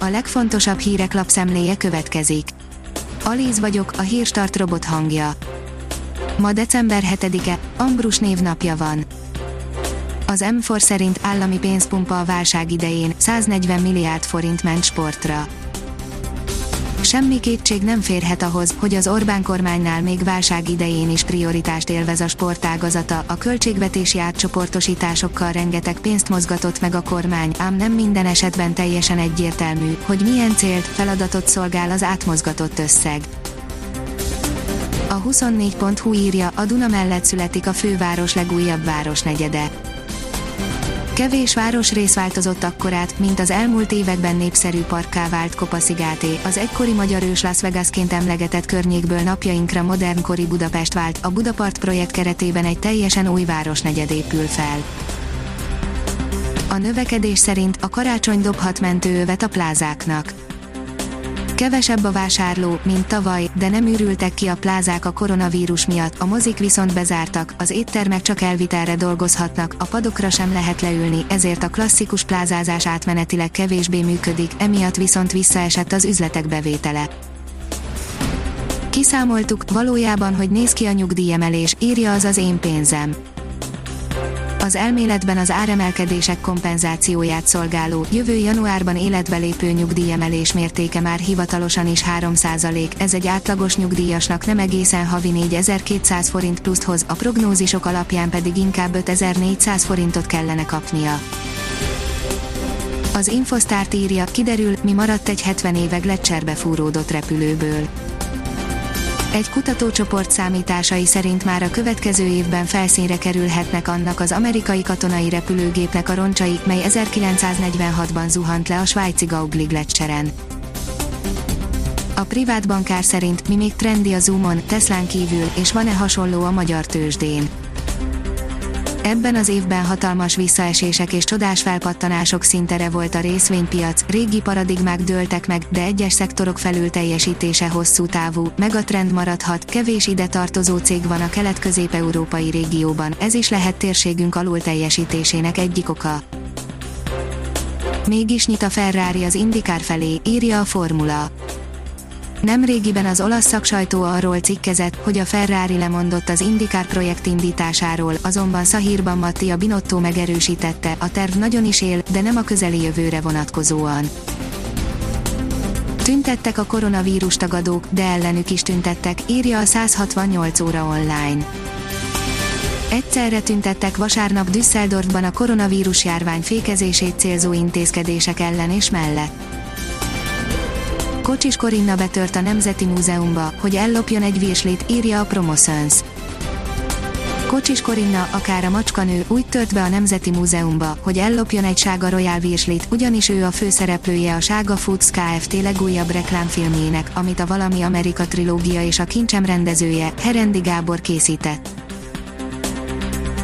a legfontosabb hírek lapszemléje következik. Alíz vagyok, a hírstart robot hangja. Ma december 7-e, Ambrus névnapja van. Az M4 szerint állami pénzpumpa a válság idején 140 milliárd forint ment sportra. Semmi kétség nem férhet ahhoz, hogy az Orbán kormánynál még válság idején is prioritást élvez a sportágazata, a költségvetési átcsoportosításokkal rengeteg pénzt mozgatott meg a kormány, ám nem minden esetben teljesen egyértelmű, hogy milyen célt, feladatot szolgál az átmozgatott összeg. A 24.hu írja, a Duna mellett születik a főváros legújabb városnegyede Kevés városrész változott akkorát, mint az elmúlt években népszerű parkká vált Kopaszigáté, az egykori magyar ős Las Vegasként emlegetett környékből napjainkra modernkori Budapest vált, a Budapart projekt keretében egy teljesen új városnegyed épül fel. A növekedés szerint a karácsony dobhat mentőövet a plázáknak Kevesebb a vásárló, mint tavaly, de nem ürültek ki a plázák a koronavírus miatt, a mozik viszont bezártak, az éttermek csak elvitelre dolgozhatnak, a padokra sem lehet leülni, ezért a klasszikus plázázás átmenetileg kevésbé működik, emiatt viszont visszaesett az üzletek bevétele. Kiszámoltuk, valójában, hogy néz ki a nyugdíjemelés, írja az az én pénzem az elméletben az áremelkedések kompenzációját szolgáló, jövő januárban életbe lépő nyugdíjemelés mértéke már hivatalosan is 3%, ez egy átlagos nyugdíjasnak nem egészen havi 4200 forint pluszt hoz, a prognózisok alapján pedig inkább 5400 forintot kellene kapnia. Az Infosztárt írja, kiderül, mi maradt egy 70 éveg lecserbe fúródott repülőből egy kutatócsoport számításai szerint már a következő évben felszínre kerülhetnek annak az amerikai katonai repülőgépnek a roncsai, mely 1946-ban zuhant le a svájci Gauglig leccseren. A privát bankár szerint mi még trendi a Zoomon, Teslán kívül, és van-e hasonló a magyar tőzsdén. Ebben az évben hatalmas visszaesések és csodás felpattanások szintere volt a részvénypiac, régi paradigmák dőltek meg, de egyes szektorok felül teljesítése hosszú távú, megatrend maradhat, kevés ide tartozó cég van a kelet-közép-európai régióban, ez is lehet térségünk alul teljesítésének egyik oka. Mégis nyit a Ferrari az Indikár felé, írja a formula. Nemrégiben az olasz szaksajtó arról cikkezett, hogy a Ferrari lemondott az IndyCar projekt indításáról, azonban Szahírban Mattia Binotto megerősítette, a terv nagyon is él, de nem a közeli jövőre vonatkozóan. Tüntettek a koronavírus tagadók, de ellenük is tüntettek, írja a 168 óra online. Egyszerre tüntettek vasárnap Düsseldorfban a koronavírus járvány fékezését célzó intézkedések ellen és mellett. Kocsis Korinna betört a Nemzeti Múzeumba, hogy ellopjon egy virslit, írja a Promoszöns. Kocsis Korinna, akár a macskanő, úgy tört be a Nemzeti Múzeumba, hogy ellopjon egy Sága Royal virslit, ugyanis ő a főszereplője a Sága Foods Kft. legújabb reklámfilmjének, amit a Valami Amerika trilógia és a Kincsem rendezője, Herendi Gábor készített.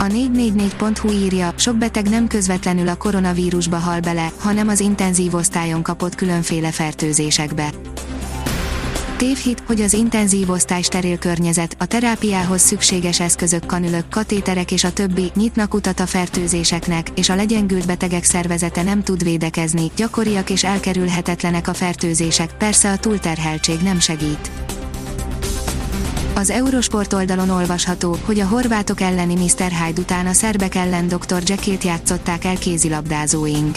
A 444.hu írja, sok beteg nem közvetlenül a koronavírusba hal bele, hanem az intenzív osztályon kapott különféle fertőzésekbe. Tévhit, hogy az intenzív osztály steril környezet, a terápiához szükséges eszközök, kanülök, katéterek és a többi nyitnak utat a fertőzéseknek, és a legyengült betegek szervezete nem tud védekezni, gyakoriak és elkerülhetetlenek a fertőzések, persze a túlterheltség nem segít. Az Eurosport oldalon olvasható, hogy a horvátok elleni Mr. Hyde után a szerbek ellen Dr. Jekyll-t játszották el kézilabdázóink.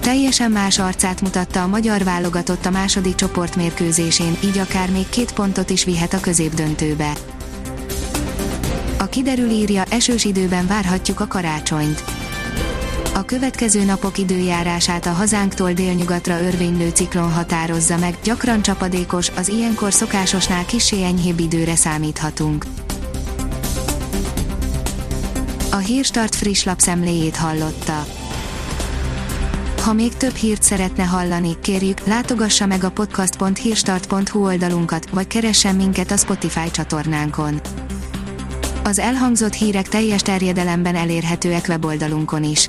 Teljesen más arcát mutatta a magyar válogatott a második csoportmérkőzésén, így akár még két pontot is vihet a középdöntőbe. A kiderül írja, esős időben várhatjuk a karácsonyt. A következő napok időjárását a hazánktól délnyugatra örvénylő ciklon határozza meg, gyakran csapadékos, az ilyenkor szokásosnál kisé enyhébb időre számíthatunk. A Hírstart friss lapszemléjét hallotta. Ha még több hírt szeretne hallani, kérjük, látogassa meg a podcast.hírstart.hu oldalunkat, vagy keressen minket a Spotify csatornánkon. Az elhangzott hírek teljes terjedelemben elérhetőek weboldalunkon is.